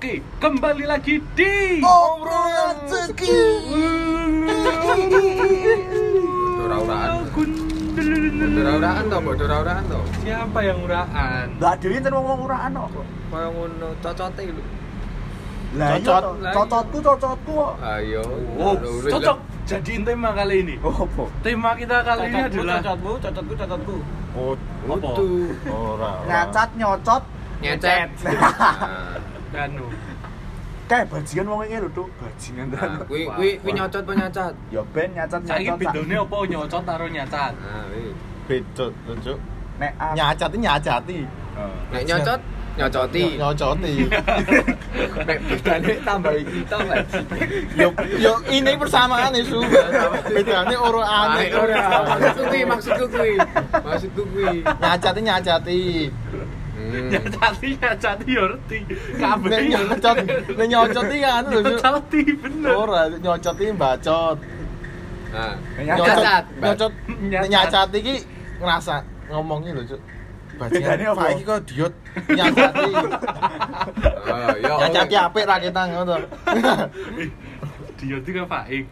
Oke, kembali lagi di Obrolan Ceki. Ora-oraan. Ora-oraan to, mbok ora-oraan to. Siapa yang uraan? Lah dhewe enten wong-wong uraan kok. Kaya ngono cocote lho. Lah iya Cocot. iya. Cocotku cocotku. Ayo. Oh, Lho, cocok. Jadiin tema kali ini. Oh, apa? Tema kita kali ini adalah cocotku, cocotku, cocotku. Oh, Utu. ora. Nyocot. Nyecet. Nah, Danu. Kayak bajingan wong iki lho, Tuk. Bajingan Nah, tenan. kuwi kuwi kuwi nyocot apa nyacat? Ya ben nyacat Saiki nyocot. bedone apa nyocot karo nyacat? Nah, kuwi. Beda, Cuk. Nek Nyacati nyacati. Oh. Nek nyocot nyocoti. Nyocoti. Nek bedane tambah iki to, Mas. yo yo ini persamaan isu. Bedane ora Ah, aneh. ora. Maksudku kuwi, maksudku kuwi. Maksudku kuwi. Nyacati nyacati. Hmm. Nyacati nyacati yo ngerti. Kabeh nyocot, nek nyocoti kan lho. Cuk. Nyocoti bener. Ora, nyocoti bacot. Nah, Nyocot. Nyocot, nyacati iki ngerasa ngomongnya lho, Cuk. Bedane apa? Pak iki kok diot nyacati. Oh, ya. Nyacati apik ra kita ngono. Dia tiga Faik.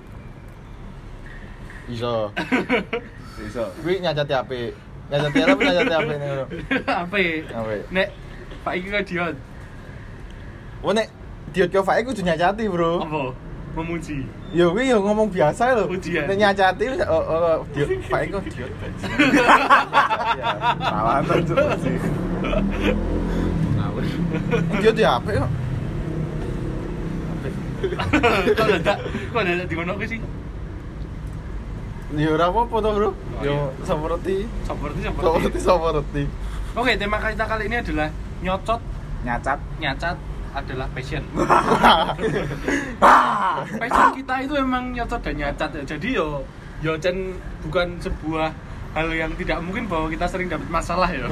Iso. Iso. Kuwi nyacati apik. Nyacati apa nyacati apik ngono. Apa? Apik. Nek Faik kan dia Oh nek diot ke Faik kudu nyacati, Bro. apa? Memuji. Ya kuwi ya ngomong biasa lho. Nek nyacati oh, oh diot Faik kok diot. Rawanten Cuk. Ngawur. Diot ya apik kok. Kok ada kok ada di mana sih? Ya ora apa-apa to, Bro. Yo seperti Seperti seperti seperti. Oke, tema kita kali ini adalah nyocot, Nyacat. nyacat adalah passion. Passion kita itu emang nyocot dan nyacat ya. Jadi yo yo Chen bukan sebuah hal yang tidak mungkin bahwa kita sering dapat masalah ya.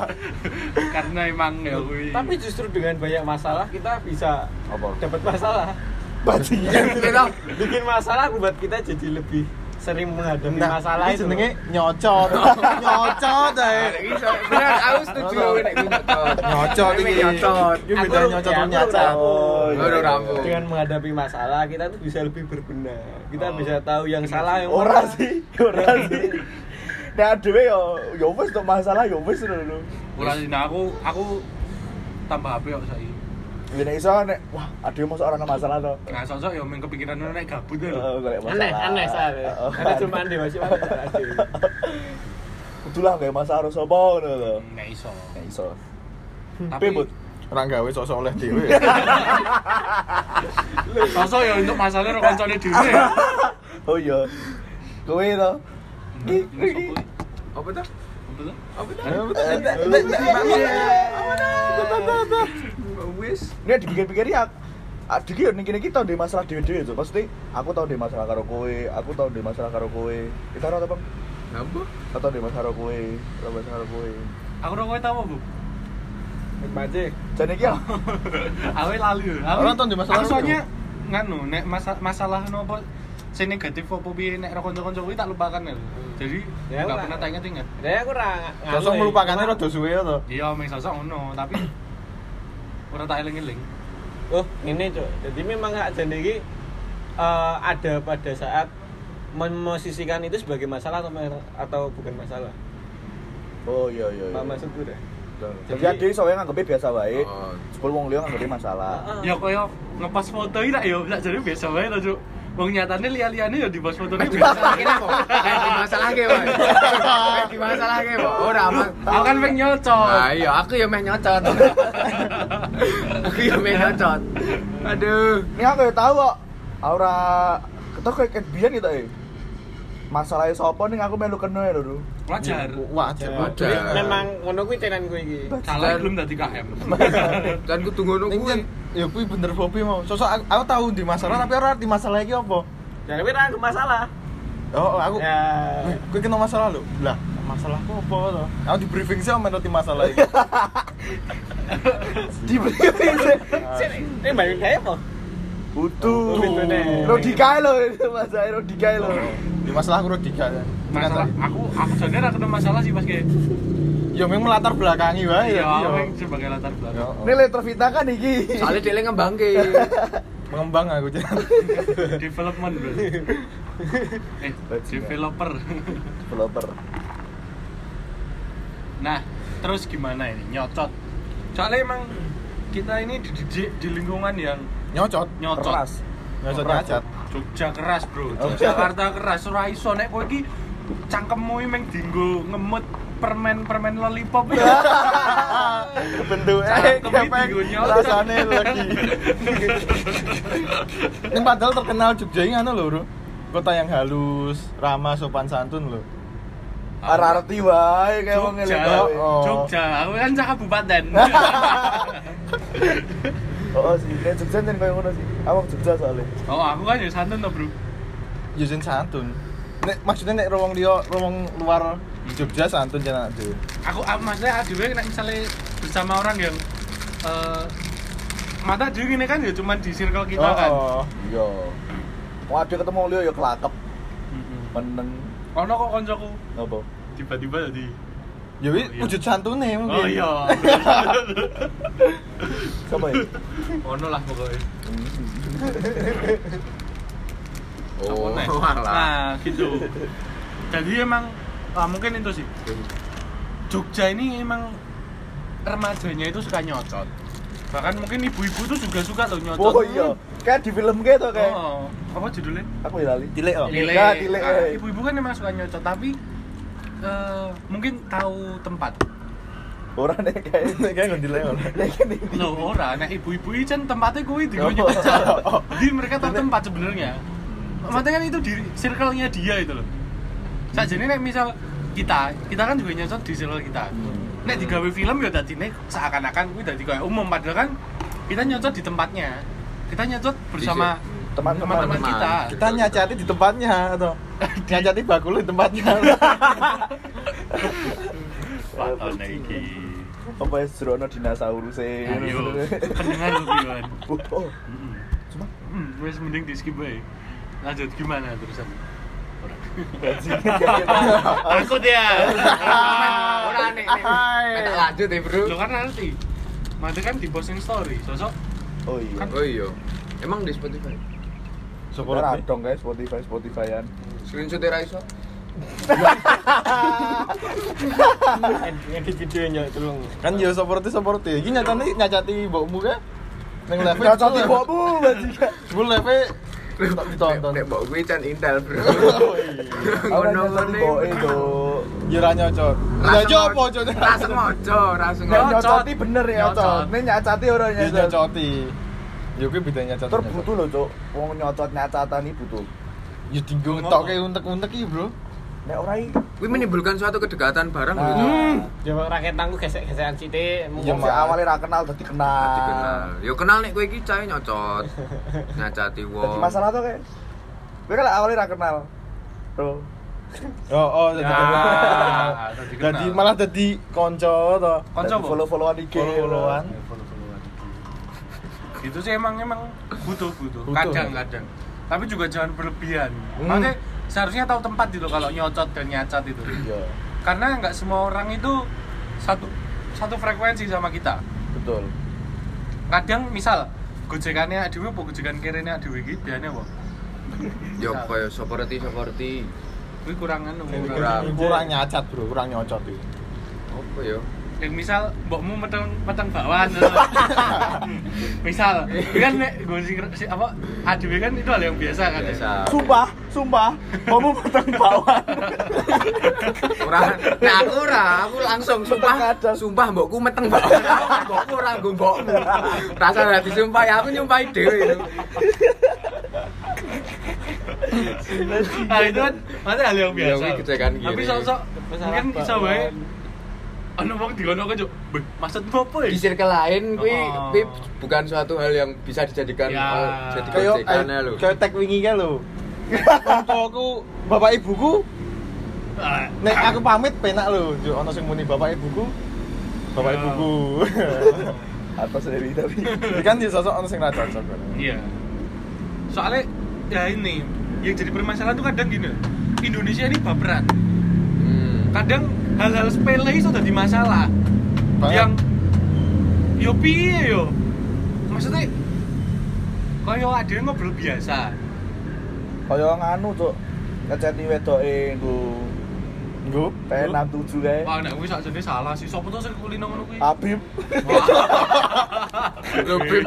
Karena emang ya kuwi. Tapi justru dengan banyak masalah kita bisa Apa? dapat masalah. Bajingan. Bikin masalah buat kita jadi lebih sering menghadapi Nah, masalah itu. jenenge nyocot. nyocot ae. Bener, aku setuju nek nyocot. Iki. Nyocot. Iki beda nyocot ya. Baru rambut. Dengan menghadapi masalah kita tuh bisa lebih berbenah. Kita Oh. bisa tahu yang salah yang Ora sih, ora sih. Nek dhewe yo yo wis untuk masalah yo wis lho. Ora sih, nah aku aku tambah HP kok saiki. Ya nek iso nek wah adewe mosok ora ana masalah to. Nah, sosok ya main kepikiran nek gabut ya. Oh, golek masalah. Aneh, aneh saya. Oh, Karena cuma ande masih. Kudulah gawe masalah karo sapa ngono lho. Nggak iso. Nek iso. Tapi Pebut. Ora gawe sosok oleh dhewe. sosok ya untuk masalah karo kancane dhewe. Oh iya. Kowe to. Ki, Ini ki. sopo? Apa tuh? Apa tuh? Apa tuh? Wis. Nek dipikir-pikir ya Adik yo ning kene kita ndek masalah dhewe-dhewe to. Pasti aku tau ndek masalah karo kowe, aku tau ndek masalah karo kowe. Kita ora to, Bang? Ngapa? Aku tau ndek masalah karo kowe, ora masalah karo kowe. Aku ora kowe tau apa, Bu? Baje. Jane iki ya Aku lali. Aku tau di masalah aku soalnya nganu nek masa masalah nopo sing negatif apa piye nek kanca-kanca kuwi tak lupakan ya. Jadi Ya, enggak pernah tak inget-inget. Ya aku ora nganu Sosok ya. melupakannya rada suwe to. Iya, meng sosok ngono, tapi ora tak eling-eling. Oh, ini cok. Jadi memang hak jane iki eh, ada pada saat memosisikan itu sebagai masalah atau atau bukan masalah. Oh iya iya. iya. Pak maksudku deh. Jadi ade iso wae nganggepe biasa wae. Oh. Sepuluh wong liya nganggepe masalah. Ya koyo ngepas foto iki tak yo, jare biasa wae to, Cuk. Wong nyatane liya-liyane ya di fotone Di biasa. masalah ke, Boy. Di masalah ke, Boy. Ora aman. Aku kan pengen nyocot. Nah, iya, aku ya main nyocot. aku ya main nyocot. Aduh. Ini aku ya tahu kok. Ora ketok kayak biyen gitu eh. Masalahnya sapa ning aku melu kena ya lho. Wajar. Wajar. Wajar. Jadi memang ngono kuwi tenan kuwi iki. Salah belum dadi KM. Dan kudu ngono Ning kuwi. Ya kuwi bener Bobi mau. Sosok aku, aku tahu di masalah tapi ora di masalah iki apa. Jadi ora ada masalah. Oh, aku Ya. Wih, Gue kena masalah lho. Lah, masalahku apa to? Aku di briefing sih menurut masalah iki. Di briefing sih. Sini, ini bayang kayak apa? Butuh. Nih. Rodika itu masalah Rodika lho. Di masalah aku Rodika. Masalah aku aku sebenarnya ora kena masalah sih pas kayak Ya memang latar belakangi wae Iya, ya. wing sebagai latar Ya, belakang. Ini letter Vita kan iki. Soalnya dia ngembangke. Mengembang aku jangan. Development bro. Eh, developer. Developer. Nah, terus gimana ini? Nyocot. Soalnya emang kita ini dididik di lingkungan yang Nyocot. nyocot. Keras. Nyocot nyacat. Jogja keras, Bro. Oh. Jakarta keras. Ora iso nek kowe iki cangkemmu iki meng dinggo ngemut permen-permen lollipop ya. Bentuknya kayak nyocot. rasanya lagi. Ini padahal terkenal Jogja ini anu lho. Kota yang halus, ramah, sopan santun loh. Ararti wae kayak wong Jogja, ngelik. Oh. Jogja, aku kan cak kabupaten. Oh sih, nek Jogja jen koyo ngono sih. Awak Jogja soalnya. oh, aku kan ya santun to, Bro. Yusin santun. Nek maksudnya nek ruang dia, ruang luar Jogja santun jangan ada. Aku aku maksudnya adewe nek misalnya bersama orang yang eh mata dhewe gini kan ya cuman di circle kita kan. Oh, Iya. Ada ketemu Leo ya kelakep. Meneng Ono kok koncoku apa? tiba-tiba jadi Ya Oh, wis iya. wujud santune mungkin. Oh iya. Ya? Ono lah pokoknya. Oh. Nah, gitu. Jadi emang ah, mungkin itu sih. Jogja ini emang remajanya itu suka nyocot. Bahkan mungkin ibu-ibu tuh juga suka loh nyocot. Oh iya. Kayak di film gitu kayak. Oh, apa judulnya? Aku ya lali. Dilek oh. Lile. Ya, Lile. Ah, Ibu-ibu kan emang suka nyocot, tapi eh, mungkin tahu tempat. Orang nek kayak Nek kayak nggak dilek. oh. nek ini. Loh, ora, nek ibu-ibu ini kan tempatnya kuwi di Oh. nyocot. Jadi mereka tahu tempat sebenarnya. Maksudnya kan itu di circle-nya dia itu loh. Saat jadi nek misal kita, kita kan juga nyocot di circle kita. Nek digawe film ya tadi nek seakan-akan kuwi dadi kayak umum padahal kan kita nyocot di tempatnya. Kita nyocot bersama Teman-teman. kita. Kita nyacati di tempatnya atau nyacati bakul di tempatnya. Patone iki. Apa ya serono dinosaurus e. Ayo, pendengar lu pion. Oh, Cuma, hmm, wes mending di skip aja. Lanjut gimana terusan? Takut ya. Ora nek nek. Tak lanjut ya, Bro. Lo kan nanti. Mati kan di posting story, sosok oh iya. Kan- Oh iya. Emang di Spotify. Support Ora dong guys Spotify Spotifyan. Screenshot ra iso. Edit videonya tolong. kan yo support support iki nyatane nyacati mbokmu kan ning live Nyocoti mbokmu bajingan. Sebelum live tak ditonton. Nek mbok kuwi can Intel, Bro. Oh, iya. Aku Ngono nyocoti ngene. boke do. Ya ra nyocot. Lah yo apa cocot? Mojo, rasa Nek mojo. nyocoti bener ya, Nyocot. Cot. Nek nyacati ora nyocot. nyocoti. Yo kuwi beda nyocot. Tur butuh lho, Cuk. Wong nyocot nyacatan iki butuh. Ya dinggo ngetokke untek-untek iki, Bro. Nek ora iki Kuwi menimbulkan suatu kedekatan bareng lho. Nah. Cuk. Ya rakyat tangku gesek-gesekan sithik. Iya, Wong sing awalnya ra kenal dadi kenal. dikenal. Yo kenal nek kowe iki cahe nyocot. Nyacati Dadi wong. masalah tuh kayak Gue kan awalnya ra kenal. Bro. Oh, oh, Ya, jadi kenal. dadi kenal. Jadi malah jadi konco to. konco Dadi apa? follow-followan IG. Follow-followan. Ya, follow-followan. Itu sih emang emang butuh butuh. Butuh. Kadang-kadang. Tapi juga jangan berlebihan. Hmm. Maksudnya seharusnya tahu tempat gitu kalau nyocot dan nyacat itu. Iya, Karena nggak semua orang itu satu satu frekuensi sama kita. betul. Kadang misal gojekannya adewe apa gojekan kirene adewe iki biasanya apa? Yo koyo seperti seperti Kuwi kurang anu, kurang. Nyacat, Bro. Kurang nyocot iki. apa yo? Yang misal mbokmu meteng meteng bakwan. misal, kan nek gosing si apa adewe kan itu hal yang biasa kan. ya? Biasa. Sumpah, sumpah. Kamu petang bawaan. Ora, nah aku ora, aku langsung sumpah, sumpah mbokku meteng banget. Mbokku ora nggo mbokmu. Rasa ora disumpah ya aku nyumpahi dhewe itu. Nah, itu kan maksudnya hal yang Ya, biasa. Tapi Masalah mungkin bisa bakwan. Anu wong digono kok, Cuk. "Beh, Maksudmu apa ya? Di circle lain kuwi Oh. kuwi bukan suatu hal yang bisa dijadikan Ya. eh, jadi gojekannya lho. kayak tag wingi kan lho. Koncoku, bapak ibuku, Ah, nek aku pamit penak lho, yo ana sing muni bapak ibuku. Bapak Ya. ibuku. Atas dari tapi. Kan di sosok ana sing ra cocok. Iya. Soalnya ya ini yang jadi permasalahan tuh kadang gini. Indonesia ini baperan. Hmm. Kadang hal-hal sepele itu jadi masalah Banget. yang yo piye yo maksudnya kaya ada ngobrol biasa Kaya nganu, Cuk. Ngeceti wedoke nggo Nggo. P67 kae. wah nek kuwi sakjane salah sih sopo tuh sing kulino ngono kuwi Habib. Lho, Bim,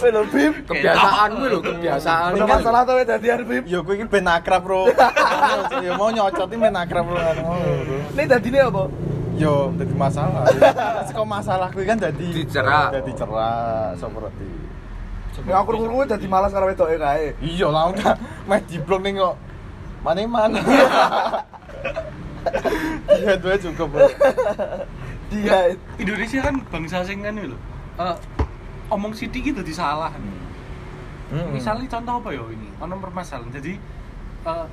Weh lho Bib. kebiasaan kuwi lho, kebiasaan. Ono masalah to dadi Habib. Ya kowe iki ben akrab, Bro. Ya mau nyocoti ben akrab, Bro. Ini dadine apa? Yo dadi masalah. Seko masalah kuwi kan dadi Dicerak. Dadi cerak seperti. Ya aku krungu dadi malas karo wedoke kae. Iya lah udah meh diblok ning kok. Mane mana? Iya dua cukup. Bro. Dia Indonesia kan bangsa sing kan lho eh, omong sithik iki dadi salah Hmm. misalnya contoh apa ya ini ono permasalahan jadi eh,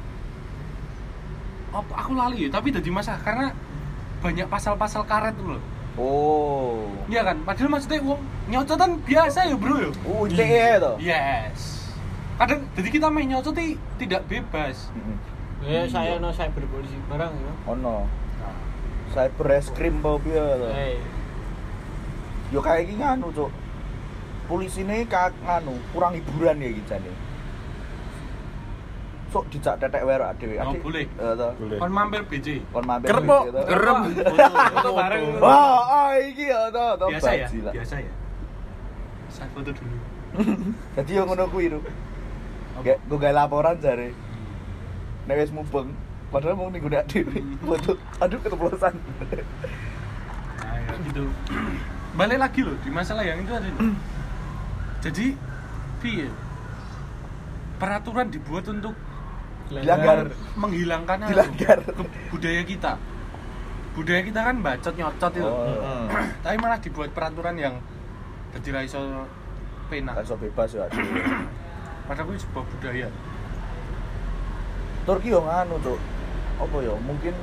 apa aku lali ya tapi jadi masalah karena banyak pasal-pasal karet loh Oh. Iya kan padahal maksudnya uang nyocotan biasa ya bro ya Oh, ITE to. yes kadang jadi kita main nyocot i- tidak bebas Heeh. Ya saya no cyber polisi barang ya. Ono. Cyber reskrim apa piye to? Yo kayak iki nganu, Cuk. Polisine ka nganu, kurang hiburan ya iki jane. Sok dijak tetek werak dhewe. Oh, Adik. boleh. Eh. Boleh. kon mampir BJ Kon mampir gitu, to. Kerep. foto bareng Wah, ah, iki ya to, to biasa ya biasa ya saya foto dulu Jadi yo ngono kuwi lho. Kayak gue gawe laporan jare. Nek wis mubeng, padahal mau ning gue dhewe. Foto, aduh keceplosan. Nah, ya gitu. Balik lagi loh di masalah yang itu ada. Jadi, piye? Peraturan dibuat untuk Dilanggar. menghilangkan? Dilanggar. budaya kita. Budaya kita kan bacot nyocot itu. Oh. Tapi malah dibuat peraturan yang jadi ra iso pena. Iso bebas ya. Padahal itu sebuah budaya. Turki yo nganu, Cuk. Apa ya? Mungkin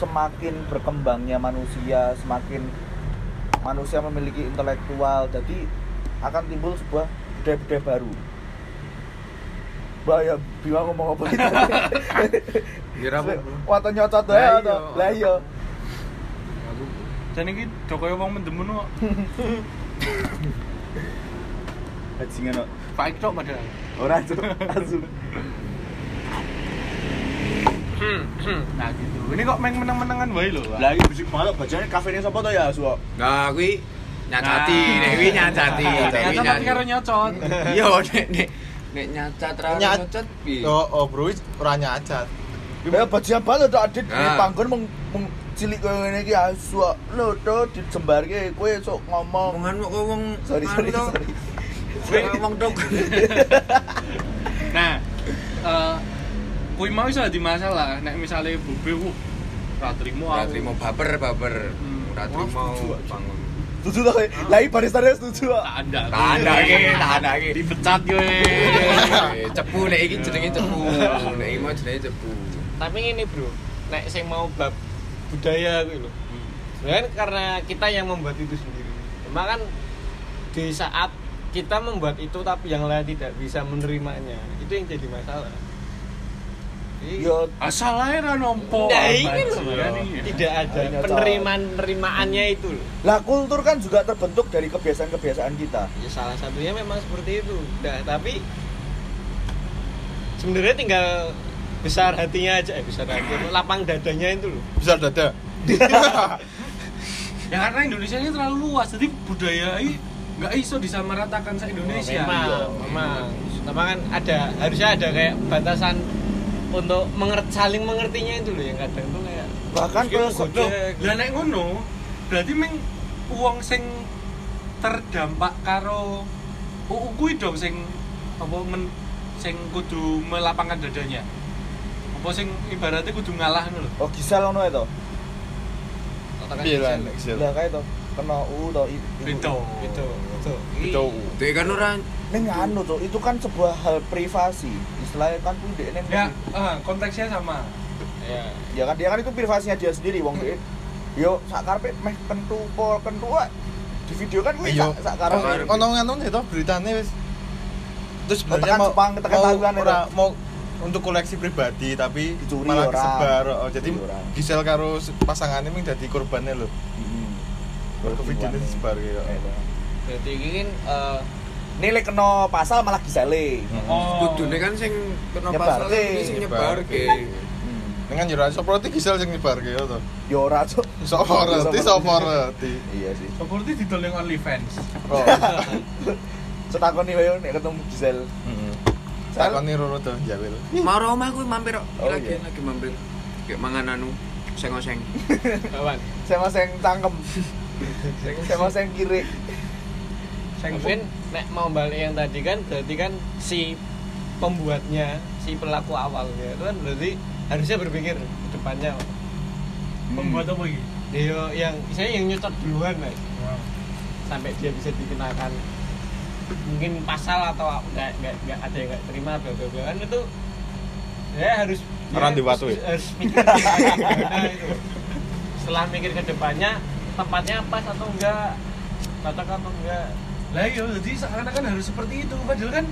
semakin berkembangnya manusia, semakin manusia memiliki intelektual, jadi akan timbul sebuah budaya-budaya baru. Mbak ya bingung ngomong apa itu. Kira apa? Waktu nyocot ya, to. Lah iya. Dan ini Jokowi wong mendemen kok. Bajingan kok. Baik cok padahal. Ora, Nah gitu. Ini kok main menang-menangan wae lho. Lah iki bisik banget bajane kafene sapa to ya, Asu? Nah, kuwi nyacati, Nah. nek kuwi nyacati. tapi karo nyocot. Iya, nek nek nek nyacat ra nyocot piye? Oh, oh bro, ora nyacat. Ya bajingan banget to adit di Nah. panggon meng meng cilik koyo ngene iki asu. Lho to dijembarke kowe sok ngomong. Omongan kok wong Sorry, sorry. Kowe wong tok. Nah, eh kuwi mau iso di masalah nek misale bobe wuh ra trimo Ora aku. trimo baper baper. Hmm. Trimo bangun. Setuju to kowe? Lah iki baristane setuju kok. Tak anda. Tak ada iki, tak ada iki. Dipecat kowe. Eh, Cepu nek iki jenenge cepu. Nek iki mau jenenge cepu. tapi ini bro, nek sing mau bab budaya gitu loh. Sebenarnya karena kita yang membuat itu sendiri. Cuma kan di saat kita membuat itu tapi yang lain tidak bisa menerimanya, itu yang jadi masalah. Yo Asal ae ra nompo. Nah, ini loh, tidak ada Hanya penerimaan penerimaannya itu loh. lah kultur kan juga terbentuk dari kebiasaan-kebiasaan kita. Ya salah satunya memang seperti itu. Nah, tapi sebenarnya tinggal besar hatinya aja, eh besar hati, lapang dadanya itu loh. Bisa dada. Ya karena Indonesia ini terlalu luas, jadi budaya ini nggak iso disamaratakan se Indonesia. Memang, Iya. memang. Tapi kan ada harusnya ada kayak batasan untuk menger saling mengertinya itu loh yang kadang tuh kayak Bahkan kalau Loh, Gojek, lah nek ngono, berarti meng uang sing terdampak karo UU kuwi dong sing apa men sing kudu melapangkan dadanya. Apa sing ibaratnya kudu ngalah ngono lho. oh gisal ngono ya to. katakan Piye lah Gisel. nek Kena U to i- iku. Beda. Gitu, gitu. Itu. Dek kan ora Ning anu to, itu kan sebuah hal privasi. Istilahnya kan kuwi dekne Ya, ah, konteksnya sama. Ya. ya kan dia kan itu privasinya dia sendiri wong dhek. Yo sak karepe meh kentu pol kentu. Di video kan kuwi Iya. sak sak karepe. Ono ngono itu beritane wis. Terus Oh, sebenarnya mau Jepang, mau itu. ora mau untuk koleksi pribadi tapi Dicuri malah orang. kesebar. Oh, jadi orang. Gisel karo pasangannya ming dadi korbannya lho. Hmm. Ke videonya disebar gitu. Berarti ini kan eh, Ini lek kena pasal malah gisele. Oh. Kudune kan sing kena pasal sing nyebarke. Hmm. Dengan yo ra sapa Gisel sing nyebarke yo to. Ya ora, ngerti sapa ngerti. Iya sih. Seperti didol yang OnlyFans. Oh. Setakoni wae nek ketemu Gisel. Heeh. Sal- Takoni Roro to, ya wil. Mau omah kuwi mampir. Oh, lagi iya. lagi mampir. Kayak mangan anu seng-oseng. kawan. Sama sing cangkem. Sama sing kiri. Mungkin nek mau balik yang tadi kan berarti kan si pembuatnya, si pelaku awalnya itu kan berarti harusnya berpikir ke depannya. Membuat apa ini? Dia yang saya yang nyocot duluan lah. Sampai dia bisa dikenakan mungkin pasal atau nggak nggak nggak ada yang nggak terima bla bla bla kan itu ya harus Orang diwatu ya? harus mikir gimana itu setelah mikir ke depannya tempatnya pas atau enggak cocok atau enggak Lah iya, jadi seakan-akan harus seperti itu. Padahal kan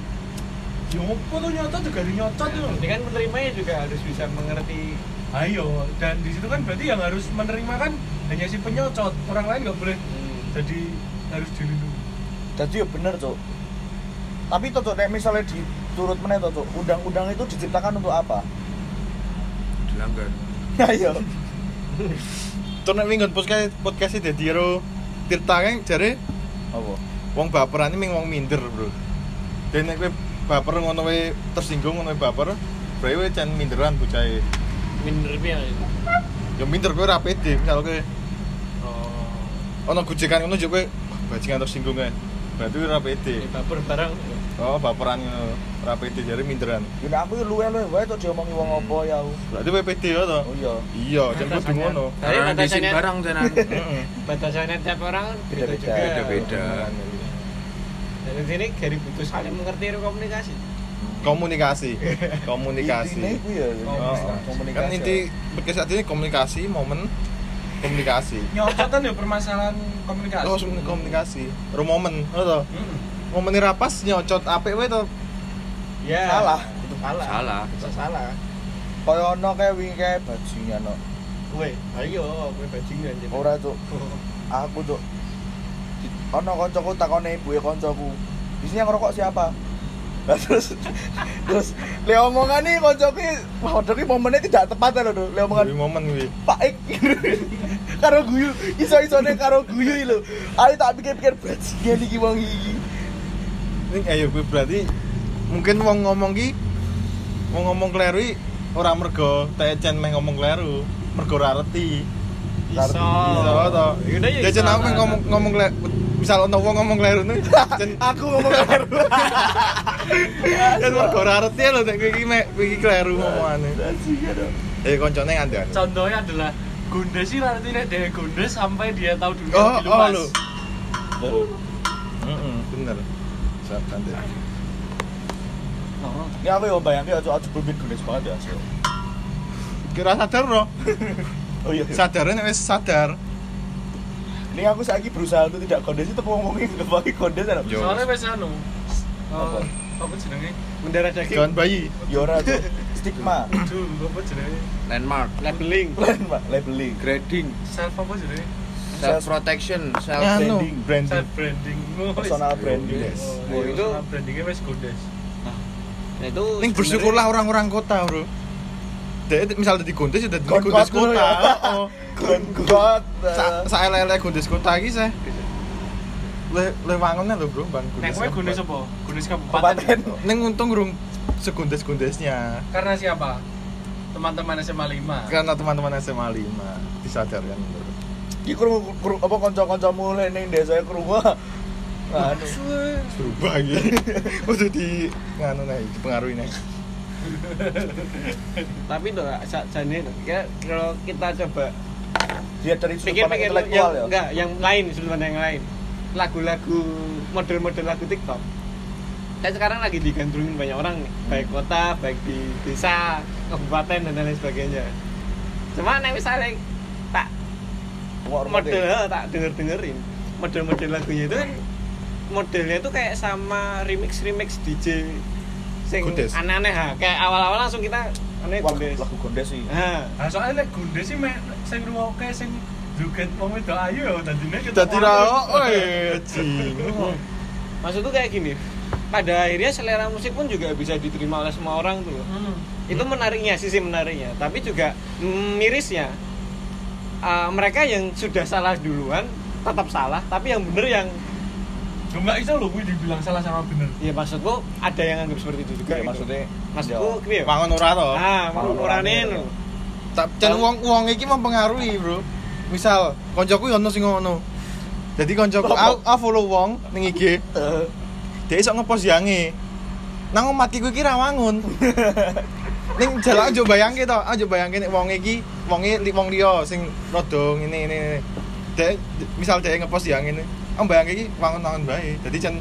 Ya apa tuh nyocot juga di nyocot tuh. Berarti kan penerimanya juga harus bisa mengerti Ayo, dan di situ kan berarti yang harus menerima kan hanya si penyocot. Orang lain nggak boleh jadi harus dilindungi. Jadi ya bener, Cuk. Tapi tuh, Cuk, nek misalnya diturut meneh tuh, Cuk, undang-undang itu diciptakan untuk apa? Dilanggar. Nah, Tuh nek minggon podcast podcast e dadi karo Tirta kan jare Apa? wong baperan ini ming wong minder, Bro. Dan nek kowe baper ngono wae tersinggung ngono baper, berarti kowe jan minderan bocahe. minder piye. Ya minder kowe ora pede, misal kowe Oh. ono gojekan ngono yo kowe "Wah, bajingan tersinggung ae. Berarti ora pede. Baper barang Oh, baperan ngono. Ora pede jare minderan. Ya aku luwe-luwe wae tuh diomongi wong apa ya. aku. Berarti pede ya to? Oh iya. Iya, jan kudu ngono. Tapi batasannya- barang tenan. Heeh. batasannya tiap orang kan beda Beda-beda. juga Beda-beda. dan di sini Gary butuh saling mengerti komunikasi Komunikasi. Komunikasi. Ya. Komunikasi. Kan inti podcast saat ini komunikasi, momen komunikasi. Nyocotan ya permasalahan komunikasi. Oh, komunikasi. Ro momen, ini rapas nyocot apik wae to. ya Salah. itu salah Salah. bisa salah Kaya ono kayak wingi kayak bajingan no. Woi, ayo, gue bajingan jadi. Ora, Cuk. Aku, Cuk. Ono kancaku takone ibuke kancaku. Di sini yang ngerokok siapa? Terus terus le omongan nih kancaku waduh ki momennya tidak tepat lho, Duk. Le omongan momen kuwi. Pak Ik karo guyu iso-isone karo guyu lho. Ayo tak bajingan iki wong iki. Ning ayo kuwi berarti mungkin wong ngomong ki wong ngomong kleru ora mergo tecen meh ngomong kleru, mergo ora ngerti. Iso. Iso to. Yaudah, ya Ya jen aku ngomong ngomong kleru, misal ono wong ngomong kleru nih, Aku ngomong kleru. jen mergo ora ngerti lho nek iki mek iki kleru ngomongane. Eh koncone ngandani. Contohnya adalah Gondes sih nanti nek dia Gondes sampai dia tahu dunia Oh, lebih oh luas. lho. Nanti. Oh. Ini aku yang bayangin aja aja belum gunes banget ya. Kira sadar loh. Oh iya. Sadarnya nek wis sadar. Ini aku saiki berusaha untuk tidak kondes itu ngomongin nggak pakai kondes ya. Yo. Soalnya wes anu. Apa? Oh, apa jenenge? Mendarah daging. Kawan bayi. Yora tuh stigma. Aduh, apa jenenge? Landmark, Labeling. Plan pak, labeling. grading, Self apa jenenge? Self protection, self Anu, branding. branding. Self branding. Oh, Personal branding. Yes. Oh, Oh, itu- personal brandingnya wes Gondes. Nah, itu Ning bersyukurlah orang-orang kota, Bro. Dek misal dadi gondes ya dadi Gon- gondes gon- kota. ya. Heeh. Gon got. Sa sa ele-ele gondes kota iki seh. Le le wangunnya lho, Bro, Bang. Nek kowe Gondes apa? Gondes kabupaten. Kabupaten. Ning untung urung segondes-gondesnya. Karena siapa? Teman-teman SMA 5. Karena teman-teman SMA 5 disadarkan. Iki krungu krungu- apa kanca-kancamu le ning desa krungu. Anu. Berubah iki. Kudu di nganu nih, dipengaruhi nih. tapi tuh sa- jane ya kalau kita coba Dia dari sudut pandang pikir-pikir intelektual yang ya. enggak yang lain sudut pandang yang lain lagu-lagu model-model lagu TikTok kan sekarang lagi digandrungin banyak orang nih baik kota baik di desa kabupaten dan lain sebagainya cuma nek misalnya. Model tak denger dengerin model-model lagunya itu kan modelnya itu kayak sama remix remix DJ sing aneh-aneh ha. Kayak awal-awal langsung kita aneh Wah, gondes. lagu gondes sih Nah, Nah, soalnya nek gunde sih mek sing ngrungokke sing joget wong wedok ayu ya dadine ketemu Dadi ra oi jing. maksudku kayak gini. Pada akhirnya selera musik pun juga bisa diterima oleh semua orang tuh. Hmm. Itu menariknya, sisi menariknya. Tapi juga mm, mirisnya uh, mereka yang sudah salah duluan tetap salah, tapi yang bener yang enggak iso lho kuwi dibilang salah sama bener. ya maksudku ada yang anggap seperti itu juga. ya gitu. maksudnya maksudku piye? Wangun ora to. Ah, mau urane lho. Jan wong wong iki mempengaruhi, Bro. Misal koncoku yo ono sing ngono. Jadi koncoku aku aku follow wong ning IG. Dia iso ngepost yange. Nang omatku iki ra wangun. Ning jalan aja bayangke to, aja bayangke nek wong iki wonge li wong liya sing rada ngene ngene. Dek misal dia ngepost yang ini, am bayangke iki wangun-wangun bae. Jadi jan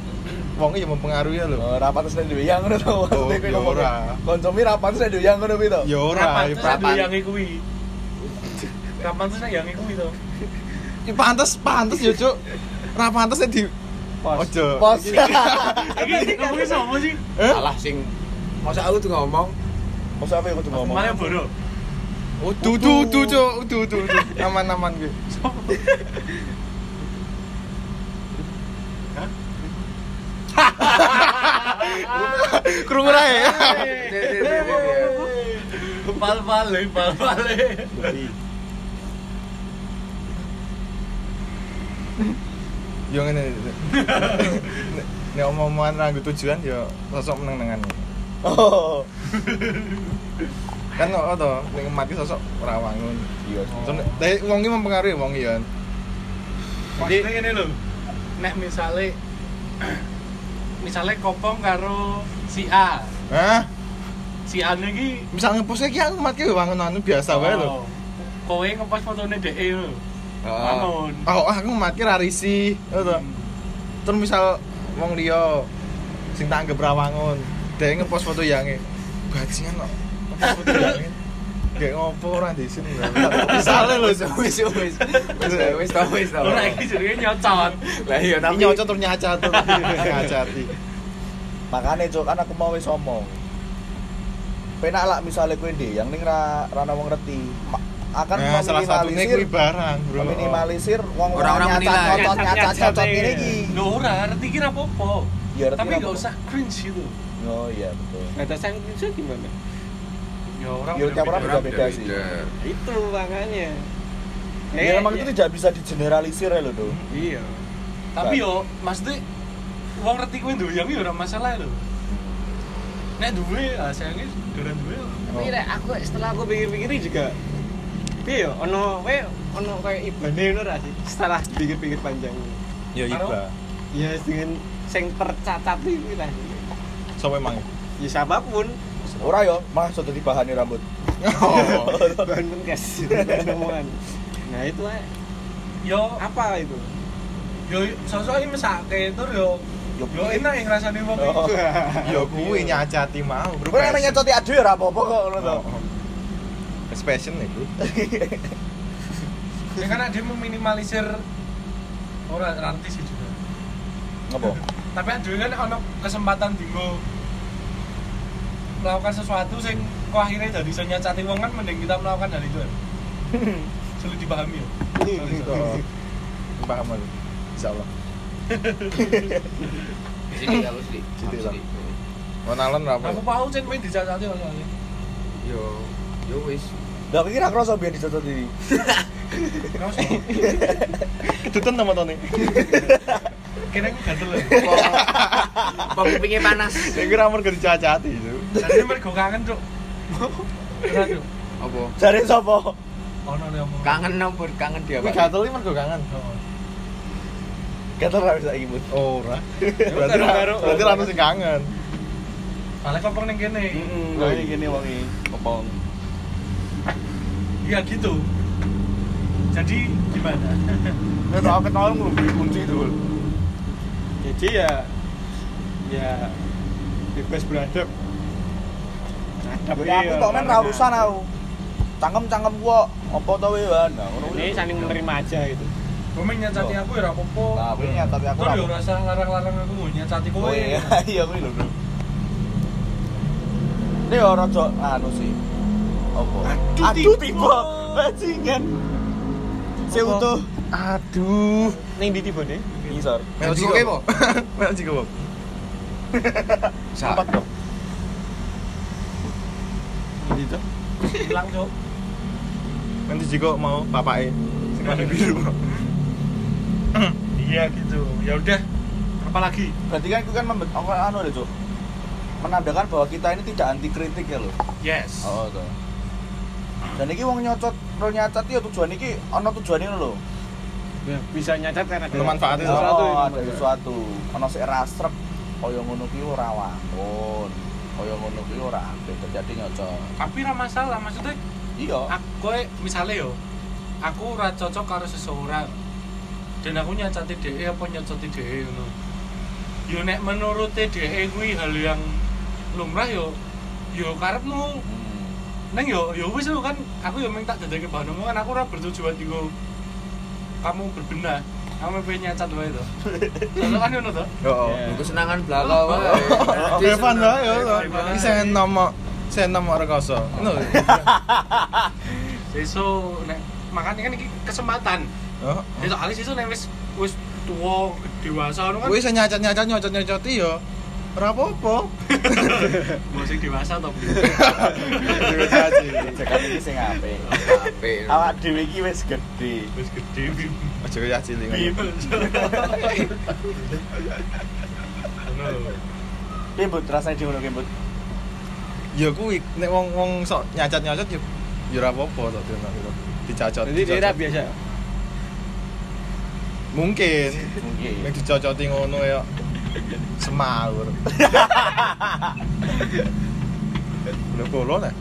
wong iki yo mempengaruhi ya lho. Oh, rapat terus nek yang ngono to. Oh, ya ora. Rapat terus nek yang ngono kuwi to. Ya ora, Kapan ya yang kuwi? Kapan tuh sak yang kuwi to? ya pantes pantes yo, Cuk. Ra pantes nek di Ojo. Pos. Iki ngomongin sama sih? Eh? Salah sing masa aku tuh ngomong Masa apa yang kudu ngomong? Malah bodoh. Udu udu udu, Cuk. Udu udu udu. Aman-aman gue. Krungu ra ya. Pal-pale, pal-pale. Yo ngene. Nek- Nek omong-omongan ra nggo tujuan yo sosok meneng-menengan. Oh. Kan kok to, ning mati sosok ora wangun. Iya. Nek- Tapi wong iki mempengaruhi wong iki ya. Maksudnya gini loh. Nek misale misale kopong karo si A. Hah? Si A iki Misal ngepost iki aku mati wangun anu biasa wae lho. Oh, Kowe ngepost fotone dhek lho. Oh. Bangun. Oh, aku mati ra risih, ngono to. Terus misal wong liya sing tak anggap ra wangun, dhek ngepost foto yange. Bajingan kok. Kayak ngopo ora disin. Misale lho, wis wis wis wis tau wis tau. Ora iki jenenge nyocot. Lah iya tapi nyocot terus nyacat terus nyacati. Makanya cok kan aku mau wis omong. Penak lah misalnya kowe ndek yang ning ra ra ana wong ngerti. Akan Nah, salah satunya kuwi barang, Bro. meminimalisir wong Orang-orang nyacat nyocot Nyacat- nyacat nyacat nyocot ya. ngene iki. Lho ora, ngerti kira apa-apa. Ya, Tapi enggak usah cringe gitu. Oh iya betul. Batasan itu gimana? Ya orang Ya, tiap orang beda-beda. beda-beda sih. Itu makanya. Ya memang itu tidak bisa digeneralisir ya lho, Do. Iya. Tapi yo maksudnya wong ngerti kowe ndoyang yo ora masalah lho. Nek duwe, ah sayange dolan duwe. Tapi rek aku setelah aku pikir-pikir juga Iya, ono we ono kayak ibane ngono ra sih. Setelah pikir-pikir panjang. Ya iba. Ya dengan sing tercatat itu lah. Sopo emang? Ya siapa pun. Ora yo, malah sudah dibahani rambut. Oh. Bahan bahan omongan. Nah itu aja. Yo Apa itu? yo sosok iki mesake tur yo Yo yo enak yang ngrasani wong Oh. iki. Ya kuwi nyacati mau, Bro. Kowe nek nyocoti ade ora apa-apa kok ngono to. Oh. It's passion nih, Bro. Ya kan dia meminimalisir ora rantis sih juga. Tapi ada kan ono kesempatan dinggo melakukan sesuatu sing kok akhirnya jadi iso nyacati wong kan mending kita melakukan hal itu. ya. Sulit dipahami ya. Tuh. Paham lu. Insyaallah. sini kalau sini. Sini lah. Monalan ra apa? Aku paham cek main dicacati soalnya. Yo yo wis. Lah kira kroso biar dicocot iki. Terus Kedutan nama tone. Kene aku gatel lho. Apa kupingnya panas? Saya kira amarga dicacati itu. Jadi mergo kangen, Cuk. Apa? Jare sapa? Ono le omong. Kangen nopo kangen dia Kuwi gatel iki mergo kangen. Oh. Gatel ra bisa iki, Bud. Ora. Berarti ra ono sing kangen. Soalnya kopong ning kene. Heeh, Oh, lho iya. ngene wong iki. Kopong. Iya gitu. Jadi gimana? Nek tak ketahuan lu kunci itu. Jadi ya ya bebas beradab. Adab Ya aku kok men ra urusan aku. Cangkem-cangkem kok apa to we wan. Nah, ngono Ini saling menerima aja gitu. Kowe main nyacati aku ya ora apa-apa. Nah, nyatati aku Terus ra. yo rasa larang-larang aku mau nyacati kowe. Oh iya, iya kuwi lho, Bro. Ini ya rada anu sih. Apa? Aduh, tiba. tiba. Bajingan. Seutuh Aduh. Ning ndi tibane? Mel Nanti. Mel. Empat dong. Hilang cok mau bapake sing warna biru. iya gitu ya udah apa lagi Berarti kan itu kan membet oh, anu deh. Menandakan bahwa kita ini tidak anti kritik ya loh. yes Oh, tuh. Dan iki wong nyocot, ro nyacat ya tujuan iki ana tujuane lho. Ya, bisa nyacat kan ada Ono manfaatnya Oh. Sesuatu ya, ada sesuatu. Ana sik rasrep kaya ngono ki ora wangun. Kaya ngono ki ora apik jadi nyocot. tapi ra masalah maksudnya Iya. aku misalnya yo aku ora cocok karo seseorang dan aku nyacati DE apa nyocoti DE ngono yo nek menurut DE kuwi hal yang lumrah yo yo karepmu Hmm. neng yo yo wis kan aku yo minta dadake bahan omongan aku ora bertujuan digo kamu berbenah kamu pengen nyacat wae to soalnya kan ngono to Heeh. Iya. Kesenangan belaka wae. Nanti Evan seneng. lah ya. Evan. Iki saya nomor saya nomor rekoso. Ngono. sesuk nek makanya kan iki kesempatan Oh. Itu alis itu nek wis wis tuwa dewasa ngono kan Kuwi saya nyacat-nyacat nyocot-nyocoti ya. Apa-apa. mau sing dewasa to Cekan iki sing apik. Apik. Awak dhewe iki wis gedhe. wis gede bim Aja kaya cilik. bim Piye Bud rasane di ngono ki Bud? Ya kuwi nek wong-wong sok nyacat-nyacat ya ya ora apa-apa to. Dicacot. Jadi dia biasa. Mungkin. Mungkin. Nek dicocoti ngono ya semawur. Lho bolo nek.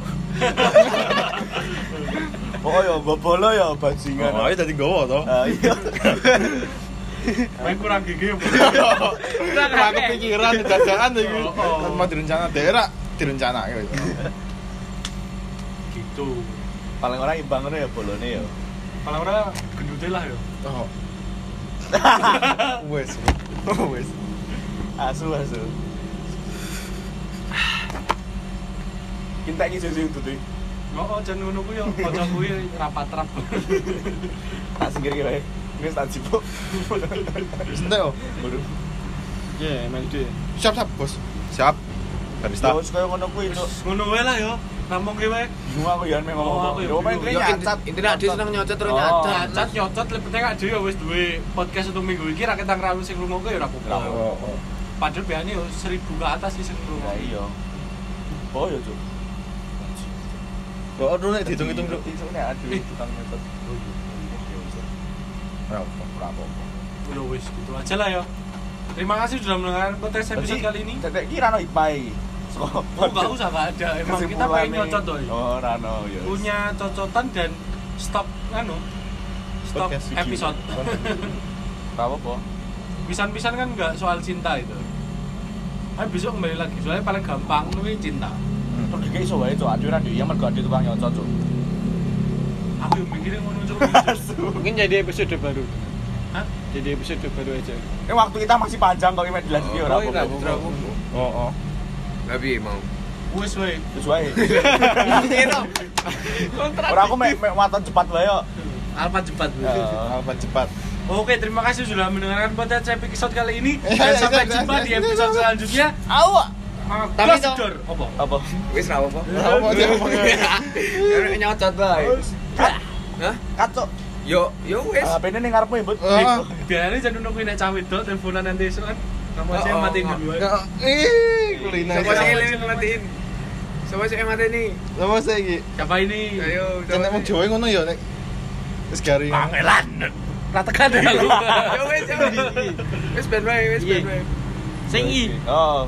Oh ya bobolo ya bajingan. Oh, dadi gowo to. Ah iya. main kurang gigi ya Ora kepikiran dadakan iki. Oh, oh. Tanpa direncana daerah direncanake gitu. gitu Paling ora imbang ngono ya bolone ya. kalau ora gendute lah yo Oh. Wes. Wes. Asu asu. Kita iki sing itu tuh. oh jan ngono kuwi yo kanca kuwi rapat rap Tak singkir ki wae. Wis tak jipuk. Entek oh. Waduh. Ya, MLD. Siap siap, Bos. Siap. Barista. Ya wis kaya ngono kuwi, Cuk. ngono wae lah yo ngomong ki wae Bingung aku ya memang Oh, ngomong. aku ya Ya main kene Yo nyacat. intinya dia seneng nyocot terus Oh. nyocot. cacat nyocot lebih tengah dhewe wis duwe podcast untuk minggu iki ra ketang rawu sing ngrungokne yo ora apa-apa Oh, oh. Padahal biasanya yo 1000 ke atas sih sing Ya iya. Oh ya, Cuk. Kok dulu nek dihitung-hitung, nek aduh tukang nyetot. Ora apa. Ora apa-apa. udah wis gitu aja lah yo terima kasih sudah mendengarkan podcast episode kali ini Tetek ki ra ono ipai. Oh, nggak usah nggak ada. Emang kita pengen nyocot tuh. Oh, Rano, ya. Punya cocotan dan stop anu stop episode. Apa apa? Pisan-pisan kan nggak soal cinta itu. Ayo besok kembali lagi. Soalnya paling gampang nuwi cinta. Terus dikek iso wae, Cuk. Aduh ra dia mergo ada tukang nyocot, Cuk. Aku yang mikirin ngono cuk. Mungkin jadi episode baru. Hah? Jadi episode baru aja. Ini waktu kita masih panjang kok ini dilanjuti ora Oh, iya, apa-apa. Oh, oh. Tapi mau. Wis wae. Terus wae. Ora aku mek mek waton cepat wae yo. Alfa cepat. Ya. Apa cepat. Oke, terima kasih sudah mendengarkan podcast episode kali ini Eh, dan eh, sampai eh, jumpa eh, di eh, episode eh, eh. selanjutnya. Awak. Tapi door. Apa? Apa? Wis ra. Apa dia apa? Ya nyocot bae. Hah? Kacok. Yo, yo wis. HP ini ning ngarepmu ya, Bud. Ah. Biasanya jangan nungguin nek cawe dok teleponan nanti esok kan. Kamu aja Oh, oh, matiin oh. dulu. Ya, ya. Ih, kuliner. Siapa sih Siapa yang matiin? Siapa sih yang matiin nih? Saya iki. Siapa ini? Ayo, Jan nek wong Jawa ngono ya nek wis garing. Pamelan. Ratakan lu. Yo wis, yo. Wis ben wae, wis ben wae. Sing i. Oh.